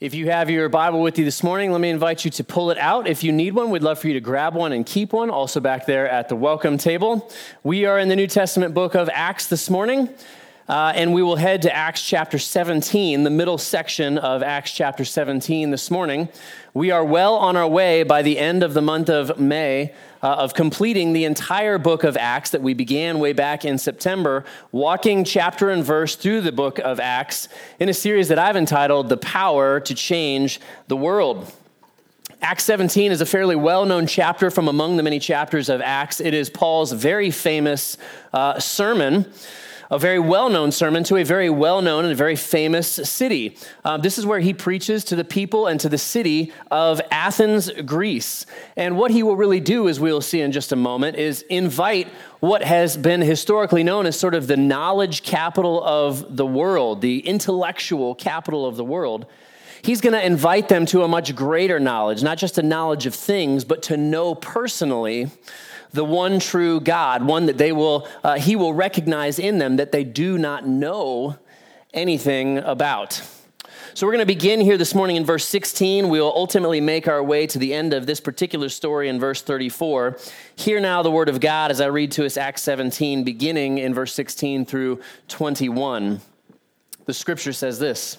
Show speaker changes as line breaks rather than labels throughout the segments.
If you have your Bible with you this morning, let me invite you to pull it out. If you need one, we'd love for you to grab one and keep one, also back there at the welcome table. We are in the New Testament book of Acts this morning, uh, and we will head to Acts chapter 17, the middle section of Acts chapter 17 this morning. We are well on our way by the end of the month of May uh, of completing the entire book of Acts that we began way back in September, walking chapter and verse through the book of Acts in a series that I've entitled The Power to Change the World. Acts 17 is a fairly well known chapter from among the many chapters of Acts. It is Paul's very famous uh, sermon a very well known sermon to a very well known and very famous city. Um, this is where he preaches to the people and to the city of Athens, Greece. And what he will really do, as we'll see in just a moment, is invite what has been historically known as sort of the knowledge capital of the world, the intellectual capital of the world. He's going to invite them to a much greater knowledge, not just a knowledge of things, but to know personally the one true God, one that they will, uh, he will recognize in them that they do not know anything about. So we're going to begin here this morning in verse 16. We will ultimately make our way to the end of this particular story in verse 34. Hear now the word of God as I read to us Acts 17, beginning in verse 16 through 21. The scripture says this.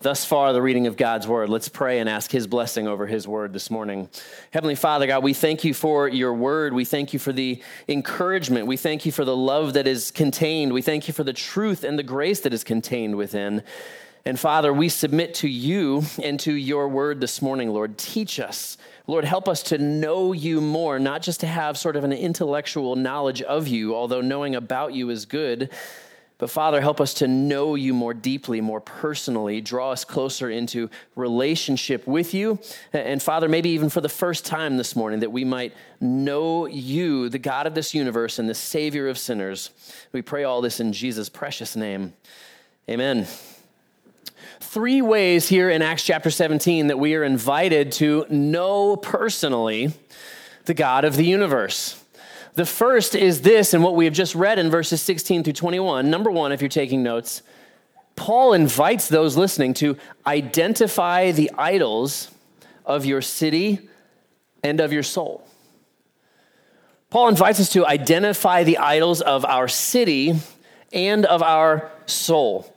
Thus far, the reading of God's word. Let's pray and ask his blessing over his word this morning. Heavenly Father, God, we thank you for your word. We thank you for the encouragement. We thank you for the love that is contained. We thank you for the truth and the grace that is contained within. And Father, we submit to you and to your word this morning, Lord. Teach us. Lord, help us to know you more, not just to have sort of an intellectual knowledge of you, although knowing about you is good but Father, help us to know you more deeply, more personally. Draw us closer into relationship with you. And Father, maybe even for the first time this morning, that we might know you, the God of this universe and the Savior of sinners. We pray all this in Jesus' precious name. Amen. Three ways here in Acts chapter 17 that we are invited to know personally the God of the universe. The first is this, and what we have just read in verses 16 through 21. Number one, if you're taking notes, Paul invites those listening to identify the idols of your city and of your soul. Paul invites us to identify the idols of our city and of our soul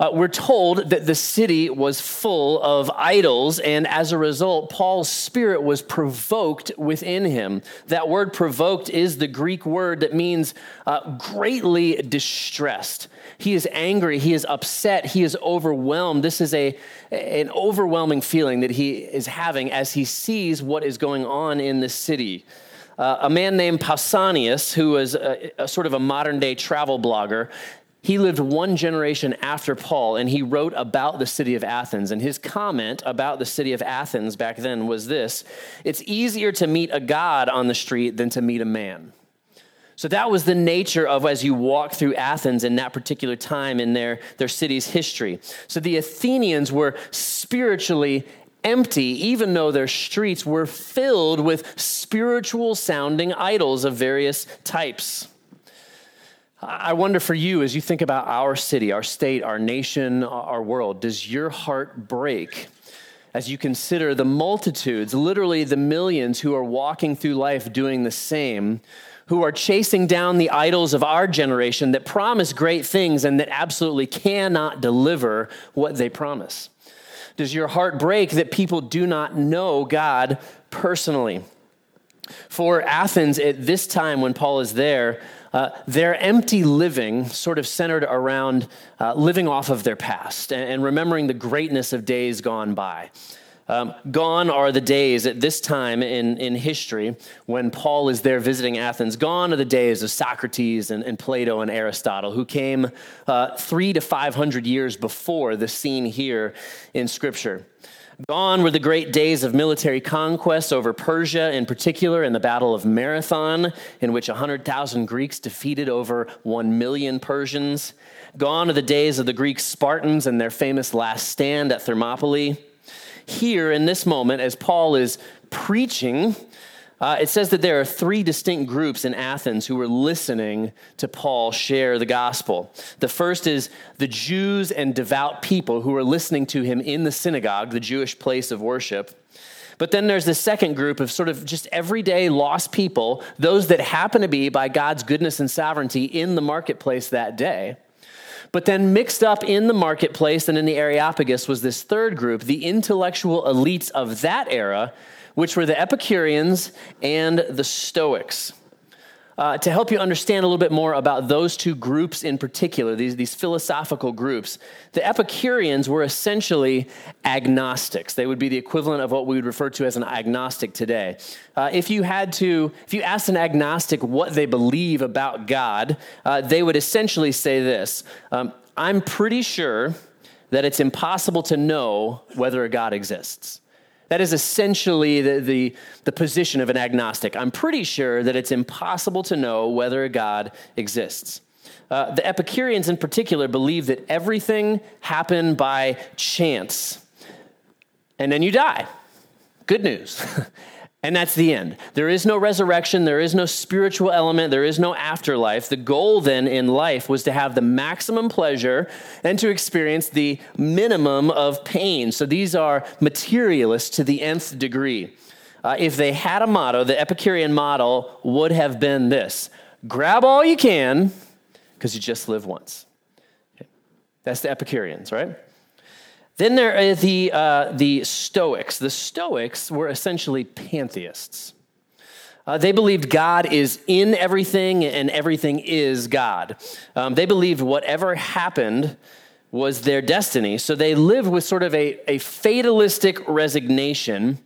uh, we're told that the city was full of idols, and as a result, Paul's spirit was provoked within him. That word provoked is the Greek word that means uh, greatly distressed. He is angry, he is upset, he is overwhelmed. This is a, an overwhelming feeling that he is having as he sees what is going on in the city. Uh, a man named Pausanias, who was a, a, sort of a modern day travel blogger, he lived one generation after Paul, and he wrote about the city of Athens. And his comment about the city of Athens back then was this It's easier to meet a God on the street than to meet a man. So that was the nature of as you walk through Athens in that particular time in their, their city's history. So the Athenians were spiritually empty, even though their streets were filled with spiritual sounding idols of various types. I wonder for you, as you think about our city, our state, our nation, our world, does your heart break as you consider the multitudes, literally the millions who are walking through life doing the same, who are chasing down the idols of our generation that promise great things and that absolutely cannot deliver what they promise? Does your heart break that people do not know God personally? For Athens at this time when Paul is there, uh, their empty living sort of centered around uh, living off of their past and, and, remembering the greatness of days gone by. Um, gone are the days at this time in, in history when Paul is there visiting Athens. Gone are the days of Socrates and, and Plato and Aristotle, who came uh, three to 500 years before the scene here in Scripture. Gone were the great days of military conquest over Persia, in particular, in the Battle of Marathon, in which 100,000 Greeks defeated over 1 million Persians. Gone are the days of the Greek Spartans and their famous last stand at Thermopylae. Here, in this moment, as Paul is preaching, uh, it says that there are three distinct groups in Athens who were listening to Paul share the gospel. The first is the Jews and devout people who were listening to him in the synagogue, the Jewish place of worship. But then there's the second group of sort of just everyday lost people, those that happen to be, by God's goodness and sovereignty, in the marketplace that day. But then mixed up in the marketplace and in the Areopagus was this third group, the intellectual elites of that era which were the Epicureans and the Stoics. Uh, to help you understand a little bit more about those two groups in particular, these, these philosophical groups, the Epicureans were essentially agnostics. They would be the equivalent of what we would refer to as an agnostic today. Uh, if you had to, if you asked an agnostic what they believe about God, uh, they would essentially say this um, I'm pretty sure that it's impossible to know whether a God exists. That is essentially the, the, the, position of an agnostic. I'm pretty sure that it's impossible to know whether a God exists. Uh, the Epicureans, in particular, believe that everything happened by chance, and then you die. Good news. And that's the end. There is no resurrection. There is no spiritual element. There is no afterlife. The goal then in life was to have the maximum pleasure and to experience the minimum of pain. So these are materialists to the nth degree. Uh, if they had a motto, the Epicurean model would have been this grab all you can because you just live once. Okay. That's the Epicureans, right? Then there are the, uh, the Stoics. The Stoics were essentially pantheists. Uh, they believed God is in everything and everything is God. Um, they believed whatever happened was their destiny. So they lived with sort of a, a fatalistic resignation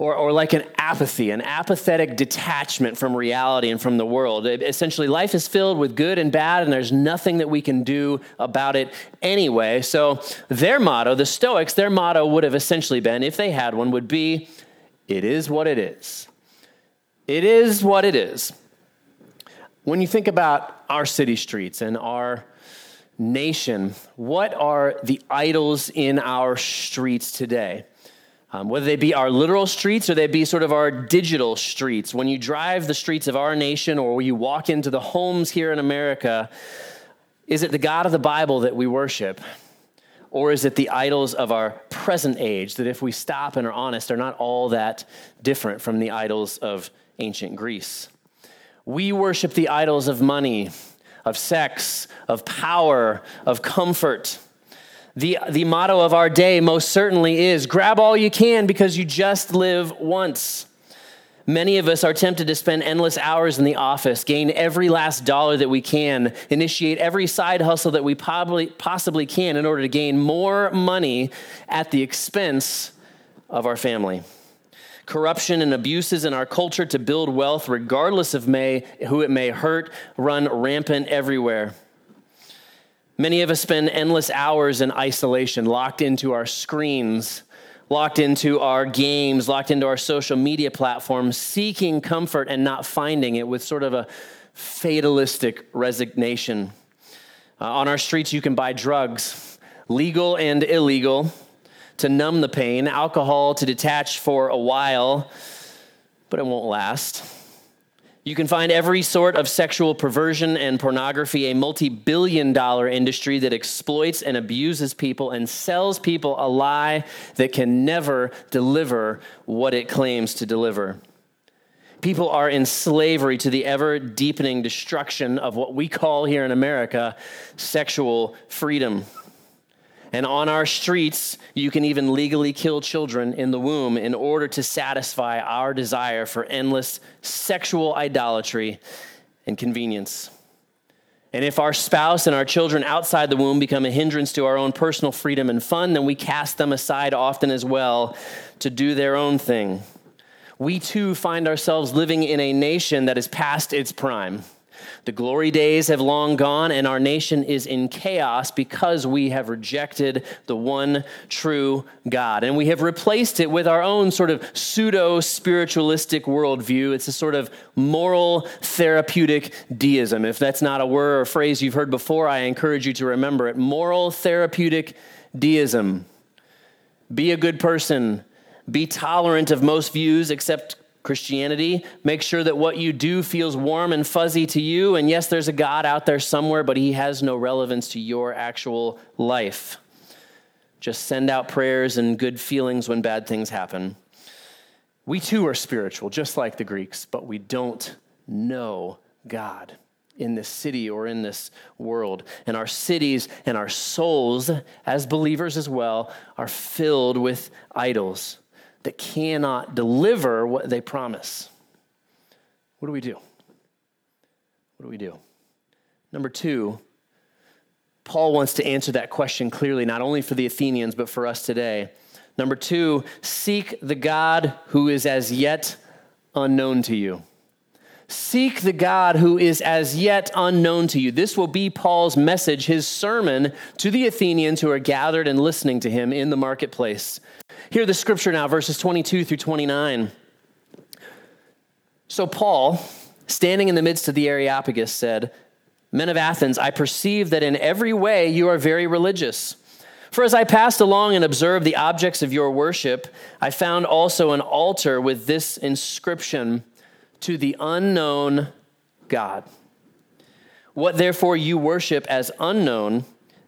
or, or like an apathy, an apathetic detachment from reality and from the world. Essentially, life is filled with good and bad, and there's nothing that we can do about it anyway. So, their motto, the Stoics, their motto would have essentially been, if they had one, would be, It is what it is. It is what it is. When you think about our city streets and our nation, what are the idols in our streets today? Um, whether they be our literal streets or they be sort of our digital streets. When you drive the streets of our nation or you walk into the homes here in America, is it the God of the Bible that we worship? Or is it the idols of our present age that, if we stop and are honest, are not all that different from the idols of ancient Greece? We worship the idols of money, of sex, of power, of comfort the, the motto of our day most certainly is grab all you can because you just live once. Many of us are tempted to spend endless hours in the office, gain every last dollar that we can, initiate every side hustle that we probably, possibly can in order to gain more money at the expense of our family. Corruption and abuses in our culture to build wealth, regardless of may, who it may hurt, run rampant everywhere. Many of us spend endless hours in isolation, locked into our screens, locked into our games, locked into our social media platforms, seeking comfort and not finding it with sort of a fatalistic resignation. Uh, on our streets, you can buy drugs, legal and illegal, to numb the pain, alcohol to detach for a while, but it won't last. You can find every sort of sexual perversion and pornography, a multi billion dollar industry that exploits and abuses people and sells people a lie that can never deliver what it claims to deliver. People are in slavery to the ever deepening destruction of what we call here in America sexual freedom. And on our streets, you can even legally kill children in the womb in order to satisfy our desire for endless sexual idolatry and convenience. And if our spouse and our children outside the womb become a hindrance to our own personal freedom and fun, then we cast them aside often as well to do their own thing. We too find ourselves living in a nation that is past its prime the glory days have long gone, and our nation is in chaos because we have rejected the one true God. And we have replaced it with our own sort of pseudo spiritualistic worldview. It's a sort of moral therapeutic deism. If that's not a word or phrase you've heard before, I encourage you to remember it. Moral therapeutic deism. Be a good person. Be tolerant of most views except Christianity. Make sure that what you do feels warm and fuzzy to you. And yes, there's a God out there somewhere, but he has no relevance to your actual life. Just send out prayers and good feelings when bad things happen. We too are spiritual, just like the Greeks, but we don't know God in this city or in this world. And our cities and our souls, as believers as well, are filled with idols that cannot deliver what they promise. What do we do? What do we do? Number two, Paul wants to answer that question clearly, not only for the Athenians, but for us today. Number two, seek the God who is as yet unknown to you. Seek the God who is as yet unknown to you. This will be Paul's message, his sermon to the Athenians who are gathered and listening to him in the marketplace. Hear the scripture now, verses 22 through 29. So, Paul, standing in the midst of the Areopagus, said, Men of Athens, I perceive that in every way you are very religious. For as I passed along and observed the objects of your worship, I found also an altar with this inscription To the unknown God. What therefore you worship as unknown,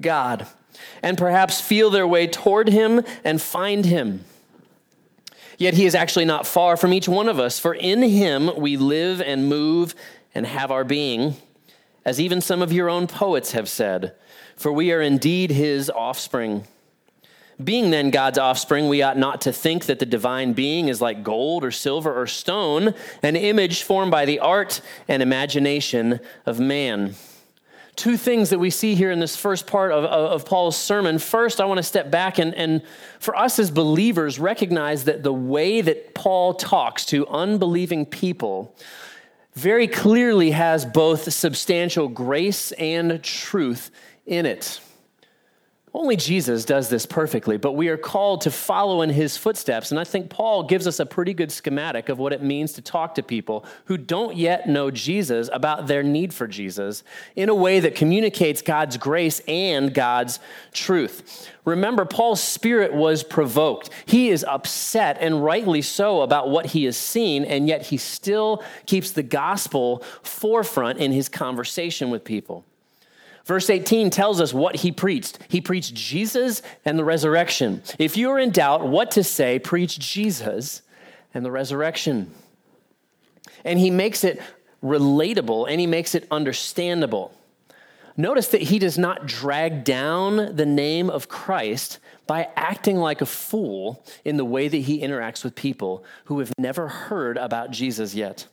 God and perhaps feel their way toward Him and find Him. Yet He is actually not far from each one of us, for in Him we live and move and have our being, as even some of your own poets have said, for we are indeed His offspring. Being then God's offspring, we ought not to think that the divine being is like gold or silver or stone, an image formed by the art and imagination of man two things that we see here in this first part of, of, of, Paul's sermon. First, I want to step back and, and for us as believers, recognize that the way that Paul talks to unbelieving people very clearly has both substantial grace and truth in it. Only Jesus does this perfectly, but we are called to follow in his footsteps. And I think Paul gives us a pretty good schematic of what it means to talk to people who don't yet know Jesus about their need for Jesus in a way that communicates God's grace and God's truth. Remember, Paul's spirit was provoked. He is upset, and rightly so, about what he has seen, and yet he still keeps the gospel forefront in his conversation with people. Verse 18 tells us what he preached. He preached Jesus and the resurrection. If you are in doubt what to say, preach Jesus and the resurrection. And he makes it relatable and he makes it understandable. Notice that he does not drag down the name of Christ by acting like a fool in the way that he interacts with people who have never heard about Jesus yet.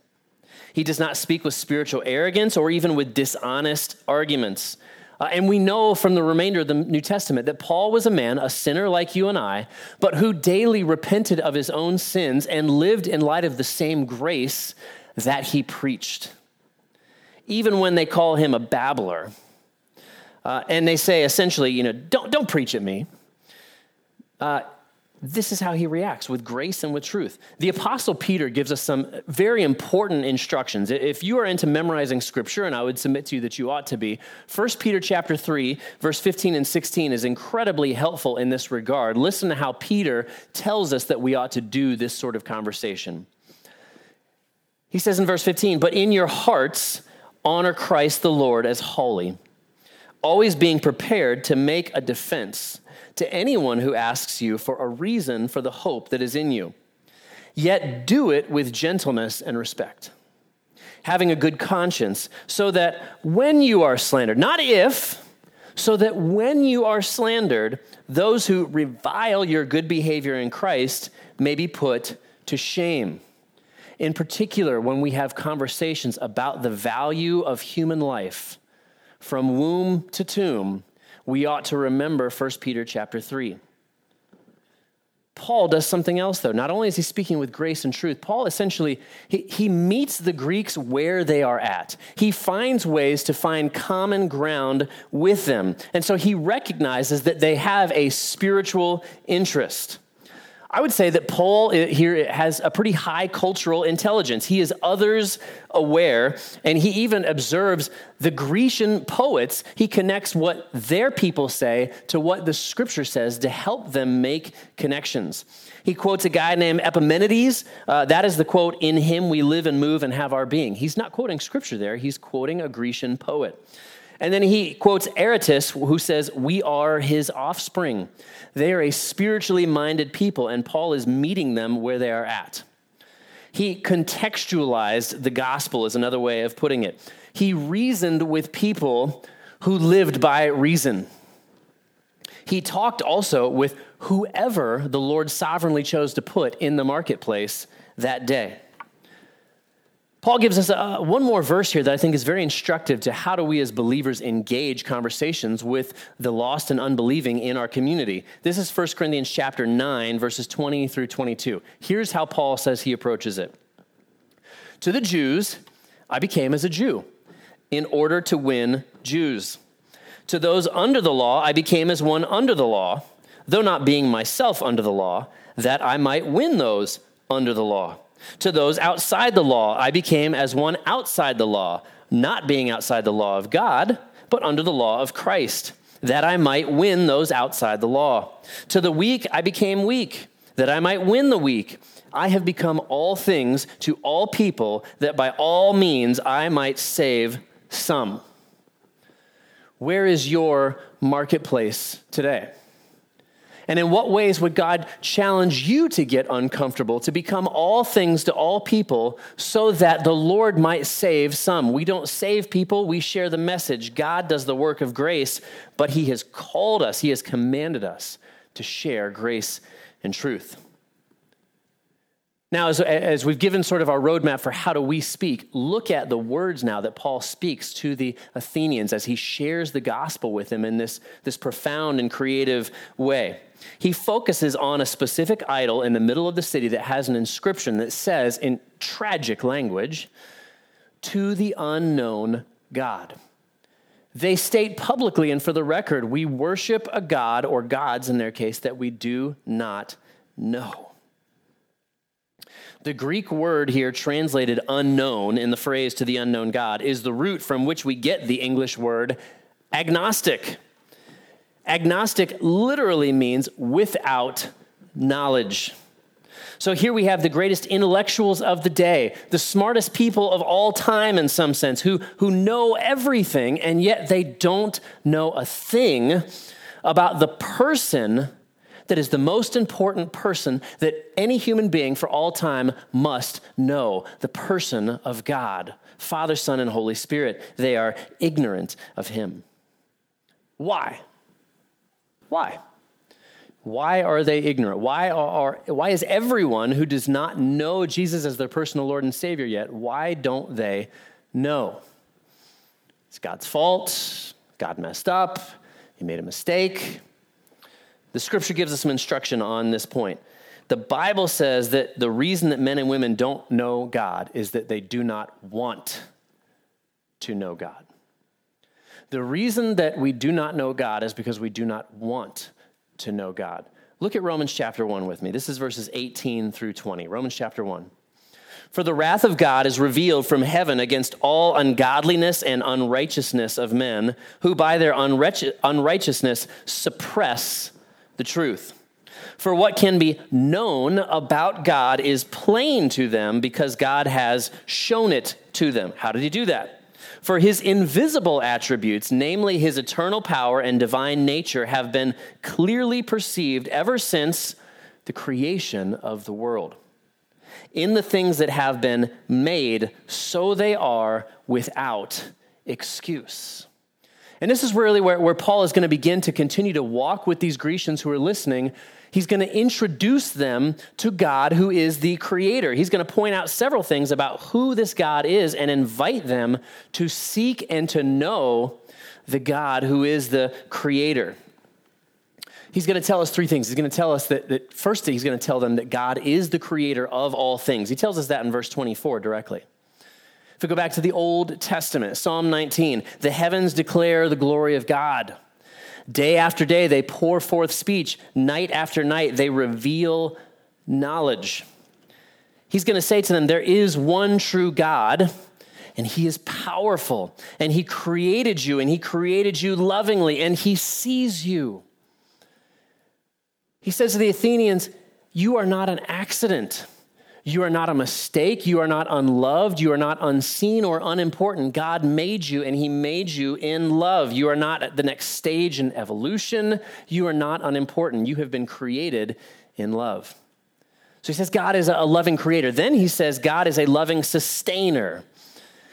He does not speak with spiritual arrogance or even with dishonest arguments. Uh, and we know from the remainder of the New Testament that Paul was a man, a sinner like you and I, but who daily repented of his own sins and lived in light of the same grace that he preached. Even when they call him a babbler, uh, and they say essentially, you know, don't, don't preach at me. Uh, this is how he reacts with grace and with truth. The Apostle Peter gives us some very important instructions. If you are into memorizing scripture, and I would submit to you that you ought to be, 1 Peter chapter 3, verse 15 and 16 is incredibly helpful in this regard. Listen to how Peter tells us that we ought to do this sort of conversation. He says in verse 15, But in your hearts, honor Christ the Lord as holy, always being prepared to make a defense to anyone who asks you for a reason for the hope that is in you. Yet do it with gentleness and respect, having a good conscience, so that when you are slandered, not if, so that when you are slandered, those who revile your good behavior in Christ may be put to shame. In particular, when we have conversations about the value of human life from womb to tomb, we ought to remember 1 Peter chapter 3. Paul does something else, though. Not only is he speaking with grace and truth, Paul essentially he, he meets the Greeks where they are at. He finds ways to find common ground with them. And so he recognizes that they have a spiritual interest. I would say that Paul here has a pretty high cultural intelligence. He is others aware, and he even observes the Grecian poets. He connects what their people say to what the scripture says to help them make connections. He quotes a guy named Epimenides. Uh, that is the quote, In him we live and move and have our being. He's not quoting scripture there, he's quoting a Grecian poet. And then he quotes Aratus, who says, We are his offspring. They are a spiritually minded people, and Paul is meeting them where they are at. He contextualized the gospel, is another way of putting it. He reasoned with people who lived by reason. He talked also with whoever the Lord sovereignly chose to put in the marketplace that day. Paul gives us a, one more verse here that I think is very instructive to how do we as believers engage conversations with the lost and unbelieving in our community. This is 1 Corinthians chapter 9 verses 20 through 22. Here's how Paul says he approaches it. To the Jews, I became as a Jew in order to win Jews. To those under the law, I became as one under the law, though not being myself under the law, that I might win those under the law. To those outside the law, I became as one outside the law, not being outside the law of God, but under the law of Christ, that I might win those outside the law. To the weak, I became weak, that I might win the weak. I have become all things to all people, that by all means I might save some. Where is your marketplace today? And in what ways would God challenge you to get uncomfortable, to become all things to all people, so that the Lord might save some? We don't save people, we share the message. God does the work of grace, but He has called us, He has commanded us to share grace and truth. Now, as, as, we've given sort of our roadmap for how do we speak, look at the words now that Paul speaks to the Athenians as he shares the gospel with them in this, this profound and creative way. He focuses on a specific idol in the middle of the city that has an inscription that says, in tragic language, to the unknown God. They state publicly and for the record, we worship a God, or gods in their case, that we do not know. The Greek word here, translated unknown in the phrase to the unknown God, is the root from which we get the English word agnostic. Agnostic literally means without knowledge. So here we have the greatest intellectuals of the day, the smartest people of all time in some sense, who, who know everything, and yet they don't know a thing about the person that is the most important person that any human being for all time must know the person of God, Father, Son, and Holy Spirit. They are ignorant of Him. Why? Why? Why are they ignorant? Why, are, why is everyone who does not know Jesus as their personal Lord and Savior yet, why don't they know? It's God's fault. God messed up. He made a mistake. The scripture gives us some instruction on this point. The Bible says that the reason that men and women don't know God is that they do not want to know God. The reason that we do not know God is because we do not want to know God. Look at Romans chapter 1 with me. This is verses 18 through 20. Romans chapter 1. For the wrath of God is revealed from heaven against all ungodliness and unrighteousness of men, who by their unrighteousness suppress the truth. For what can be known about God is plain to them because God has shown it to them. How did he do that? For his invisible attributes, namely his eternal power and divine nature, have been clearly perceived ever since the creation of the world in the things that have been made, so they are without excuse. And this is really where, where Paul is going to begin to continue to walk with these Grecians who are listening. He's going to introduce them to God, who is the creator. He's going to point out several things about who this God is and invite them to seek and to know the God who is the creator he's going to tell us three things. He's going to tell us that, that first, he's going to tell them that God is the creator of all things. He tells us that in verse 24 directly. If we go back to the Old Testament, Psalm 19, the heavens declare the glory of God. Day after day, they pour forth speech. Night after night, they reveal knowledge. He's going to say to them, There is one true God, and He is powerful, and He created you, and He created you lovingly, and He sees you. He says to the Athenians, You are not an accident. You are not a mistake. You are not unloved. You are not unseen or unimportant. God made you and He made you in love. You are not at the next stage in evolution. You are not unimportant. You have been created in love. So He says God is a loving creator. Then He says God is a loving sustainer.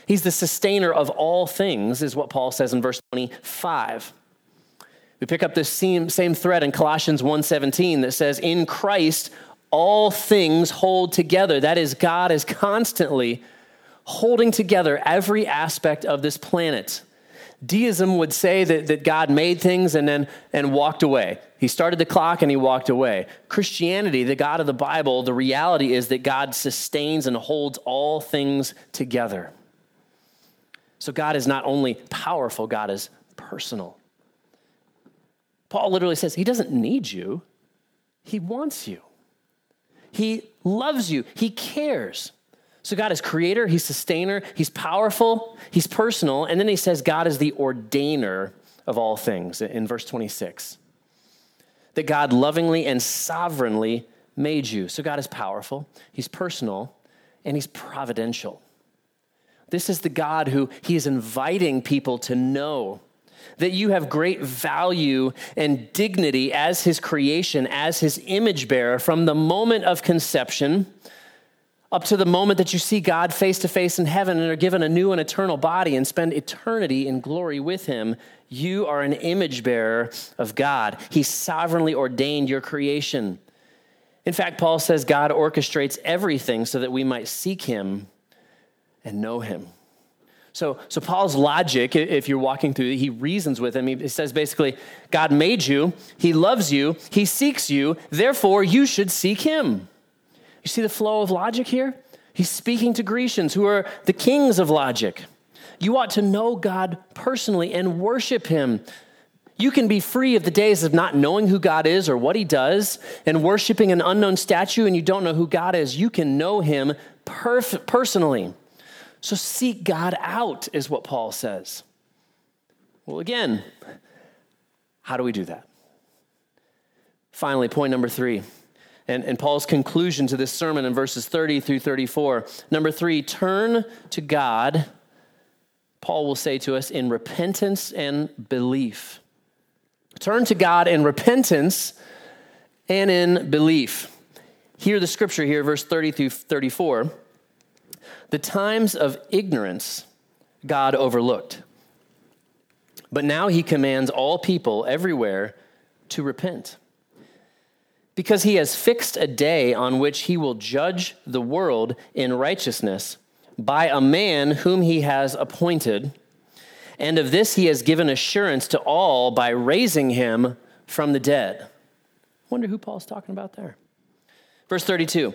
He's the sustainer of all things, is what Paul says in verse 25. We pick up this same, same thread in Colossians 1:17 that says, "In Christ all things hold together." That is, God is constantly holding together every aspect of this planet. Deism would say that, that God made things and then and walked away. He started the clock and he walked away. Christianity, the God of the Bible, the reality is that God sustains and holds all things together. So God is not only powerful, God is personal. Paul literally says he doesn't need you, he wants you. He loves you, he cares. So God is creator, he's sustainer, he's powerful, he's personal, and then he says God is the ordainer of all things in verse 26. That God lovingly and sovereignly made you. So God is powerful, he's personal, and he's providential. This is the God who he is inviting people to know that you have great value and dignity as his creation, as his image bearer from the moment of conception up to the moment that you see God face to face in heaven and are given a new and eternal body and spend eternity in glory with him. You are an image bearer of God. He sovereignly ordained your creation. In fact, Paul says God orchestrates everything so that we might seek him and know him. So, so Paul's logic, if you're walking through, he reasons with him. He says basically, God made you, he loves you, he seeks you, therefore you should seek him. You see the flow of logic here? He's speaking to Grecians who are the kings of logic. You ought to know God personally and worship him. You can be free of the days of not knowing who God is or what he does and worshiping an unknown statue and you don't know who God is. You can know him perf- personally. So seek God out, is what Paul says. Well, again, how do we do that? Finally, point number three, and, and Paul's conclusion to this sermon in verses 30 through 34. Number three, turn to God, Paul will say to us, in repentance and belief. Turn to God in repentance and in belief. Hear the scripture here, verse 30 through 34. The times of ignorance God overlooked. But now he commands all people everywhere to repent. Because he has fixed a day on which he will judge the world in righteousness by a man whom he has appointed. And of this he has given assurance to all by raising him from the dead. Wonder who Paul's talking about there. Verse 32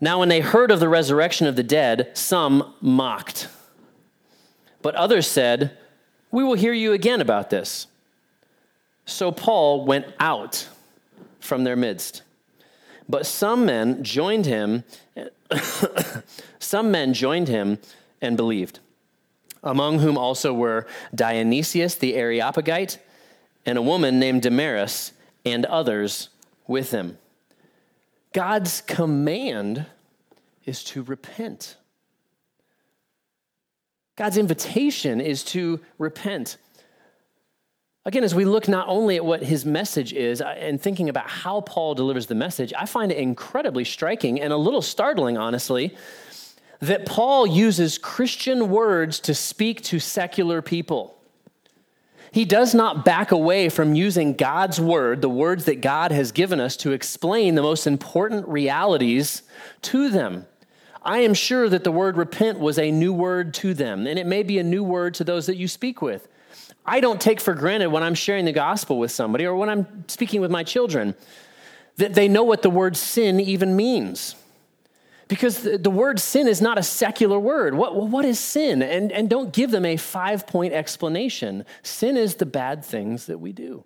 now, when they heard of the resurrection of the dead, some mocked. But others said, We will hear you again about this. So Paul went out from their midst. But some men joined him, some men joined him and believed, among whom also were Dionysius the Areopagite and a woman named Damaris and others with him. God's command is to repent. God's invitation is to repent. Again, as we look not only at what his message is uh, and thinking about how Paul delivers the message, I find it incredibly striking and a little startling, honestly, that Paul uses Christian words to speak to secular people. He does not back away from using God's word, the words that God has given us, to explain the most important realities to them. I am sure that the word repent was a new word to them, and it may be a new word to those that you speak with. I don't take for granted when I'm sharing the gospel with somebody or when I'm speaking with my children that they know what the word sin even means. Because the, the word sin is not a secular word. What, what is sin? And, and don't give them a five point explanation. Sin is the bad things that we do.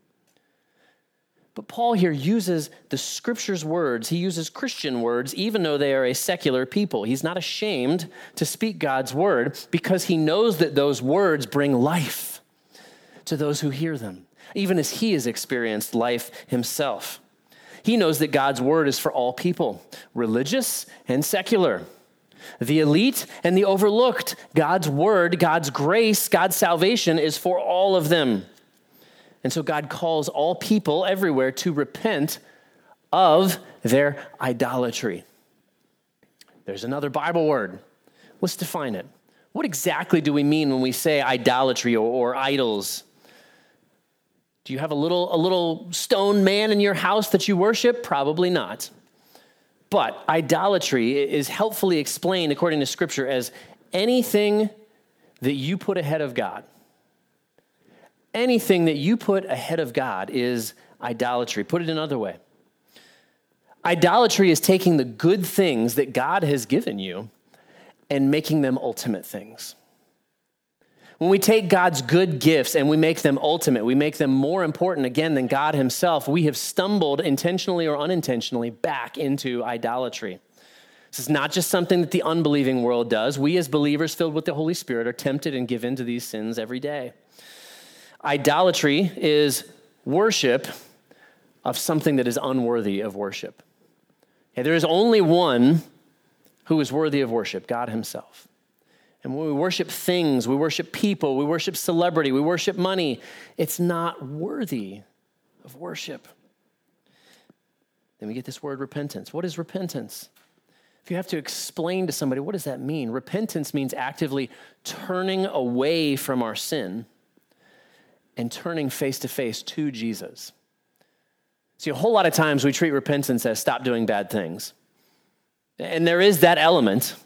But Paul here uses the scripture's words. He uses Christian words, even though they are a secular people. He's not ashamed to speak God's word because he knows that those words bring life to those who hear them, even as he has experienced life himself. He knows that God's word is for all people, religious and secular, the elite and the overlooked. God's word, God's grace, God's salvation is for all of them. And so God calls all people everywhere to repent of their idolatry. There's another Bible word. Let's define it. What exactly do we mean when we say idolatry or, or idols? Do you have a little, a little stone man in your house that you worship? Probably not. But idolatry is helpfully explained according to Scripture as anything that you put ahead of God. Anything that you put ahead of God is idolatry. Put it another way idolatry is taking the good things that God has given you and making them ultimate things. When we take God's good gifts and we make them ultimate, we make them more important again than God Himself, we have stumbled intentionally or unintentionally back into idolatry. This is not just something that the unbelieving world does. We, as believers filled with the Holy Spirit, are tempted and give in to these sins every day. Idolatry is worship of something that is unworthy of worship. Okay, there is only one who is worthy of worship God Himself. And when we worship things, we worship people, we worship celebrity, we worship money, it's not worthy of worship. Then we get this word repentance. What is repentance? If you have to explain to somebody, what does that mean? Repentance means actively turning away from our sin and turning face to face to Jesus. See, a whole lot of times we treat repentance as stop doing bad things. And there is that element.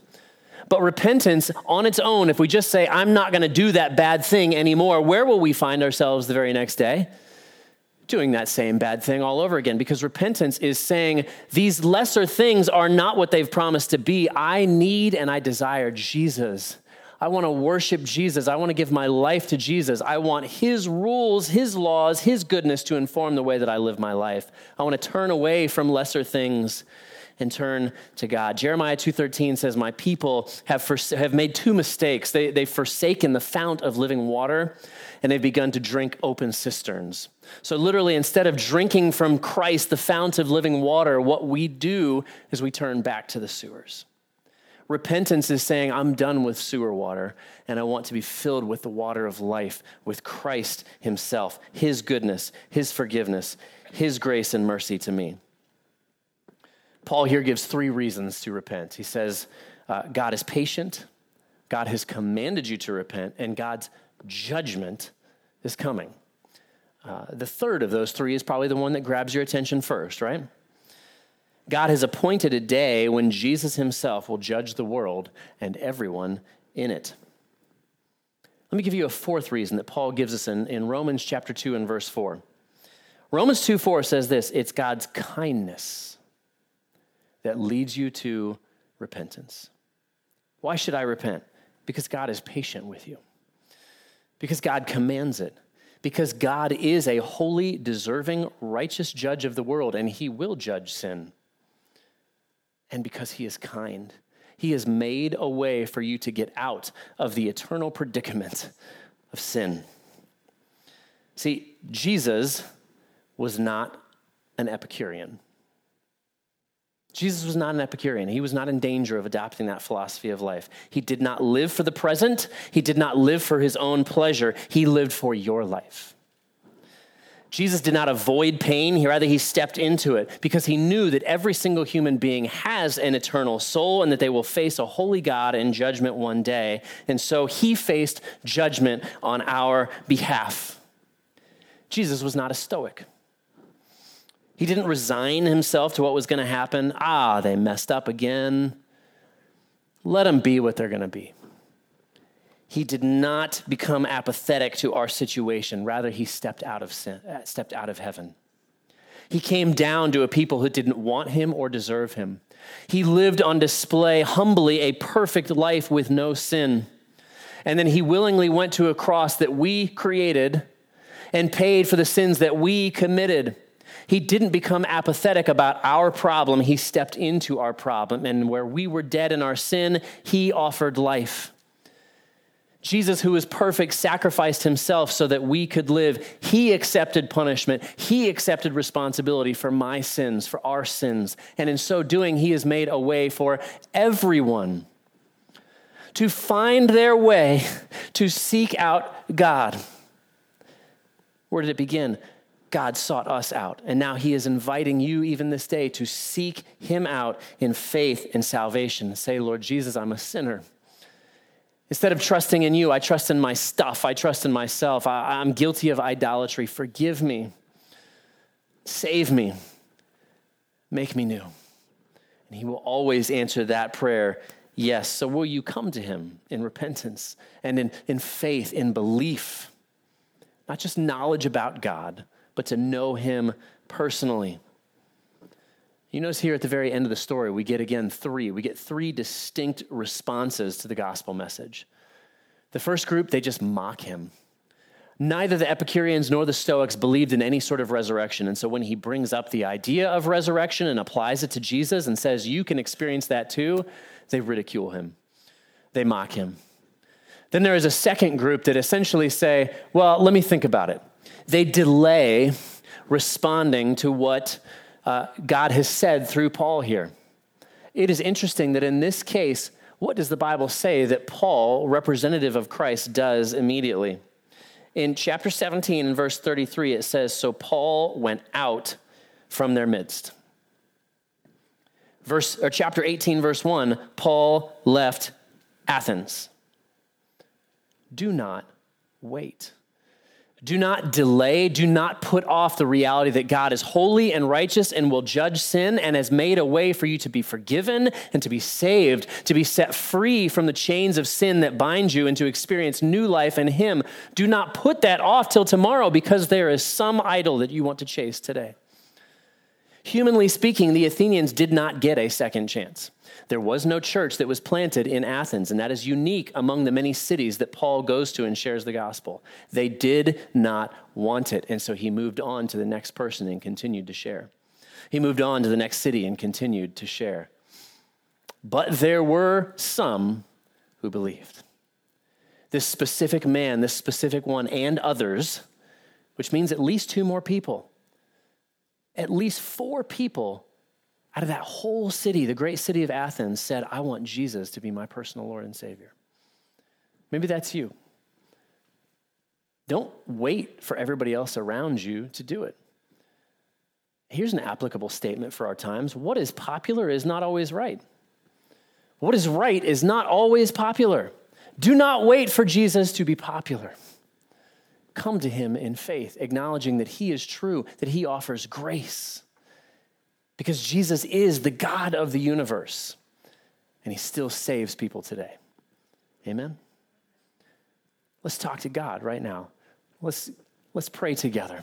But repentance on its own, if we just say, I'm not going to do that bad thing anymore, where will we find ourselves the very next day? Doing that same bad thing all over again. Because repentance is saying, these lesser things are not what they've promised to be. I need and I desire Jesus. I want to worship Jesus. I want to give my life to Jesus. I want His rules, His laws, His goodness to inform the way that I live my life. I want to turn away from lesser things and turn to God. Jeremiah 2:13 says, "My people have, have made two mistakes. They, they've forsaken the fount of living water, and they've begun to drink open cisterns." So literally, instead of drinking from Christ, the fount of living water, what we do is we turn back to the sewers. Repentance is saying, I'm done with sewer water and I want to be filled with the water of life, with Christ Himself, His goodness, His forgiveness, His grace and mercy to me. Paul here gives three reasons to repent. He says, uh, God is patient, God has commanded you to repent, and God's judgment is coming. Uh, the third of those three is probably the one that grabs your attention first, right? God has appointed a day when Jesus himself will judge the world and everyone in it. Let me give you a fourth reason that Paul gives us in, in Romans chapter 2 and verse 4. Romans 2 4 says this it's God's kindness that leads you to repentance. Why should I repent? Because God is patient with you, because God commands it, because God is a holy, deserving, righteous judge of the world, and he will judge sin. And because he is kind, he has made a way for you to get out of the eternal predicament of sin. See, Jesus was not an Epicurean. Jesus was not an Epicurean. He was not in danger of adopting that philosophy of life. He did not live for the present, he did not live for his own pleasure. He lived for your life. Jesus did not avoid pain, he rather he stepped into it because he knew that every single human being has an eternal soul and that they will face a holy God in judgment one day. And so he faced judgment on our behalf. Jesus was not a stoic. He didn't resign himself to what was going to happen. Ah, they messed up again. Let them be what they're going to be. He did not become apathetic to our situation. Rather, he stepped out of sin, uh, stepped out of heaven. He came down to a people who didn't want him or deserve him. He lived on display humbly a perfect life with no sin. And then he willingly went to a cross that we created and paid for the sins that we committed. He didn't become apathetic about our problem. He stepped into our problem. And where we were dead in our sin, He offered life. Jesus, who is perfect, sacrificed himself so that we could live. He accepted punishment. He accepted responsibility for my sins, for our sins. And in so doing, he has made a way for everyone to find their way to seek out God. Where did it begin? God sought us out. And now he is inviting you, even this day, to seek him out in faith and salvation. Say, Lord Jesus, I'm a sinner. Instead of trusting in you, I trust in my stuff. I trust in myself. I, am guilty of idolatry. Forgive me. Save me. Make me new. And he will always answer that prayer yes. So will you come to him in repentance and in, in faith, in belief? Not just knowledge about God but to know him personally. You notice here at the very end of the story, we get again three. We get three distinct responses to the gospel message. The first group, they just mock him. Neither the Epicureans nor the Stoics believed in any sort of resurrection. And so when he brings up the idea of resurrection and applies it to Jesus and says, You can experience that too, they ridicule him. They mock him. Then there is a second group that essentially say, Well, let me think about it they delay responding to what uh, God has said through Paul here. It is interesting that in this case, what does the Bible say that Paul, representative of Christ, does immediately? In chapter 17 and verse 33, it says, So Paul went out from their midst. Verse, or chapter 18, verse 1, Paul left Athens. Do not wait. Do not delay. Do not put off the reality that God is holy and righteous and will judge sin and has made a way for you to be forgiven and to be saved, to be set free from the chains of sin that bind you and to experience new life in Him. Do not put that off till tomorrow because there is some idol that you want to chase today. Humanly speaking, the Athenians did not get a second chance. There was no church that was planted in Athens, and that is unique among the many cities that Paul goes to and shares the gospel. They did not want it, and so he moved on to the next person and continued to share. He moved on to the next city and continued to share. But there were some who believed. This specific man, this specific one, and others, which means at least two more people, at least four people out of that whole city, the great city of Athens, said, I want Jesus to be my personal Lord and Savior. Maybe that's you. Don't wait for everybody else around you to do it. Here's an applicable statement for our times what is popular is not always right. What is right is not always popular. Do not wait for Jesus to be popular. Come to him in faith, acknowledging that he is true, that he offers grace because Jesus is the God of the universe and he still saves people today. Amen? Let's talk to God right now. Let's, let's pray together.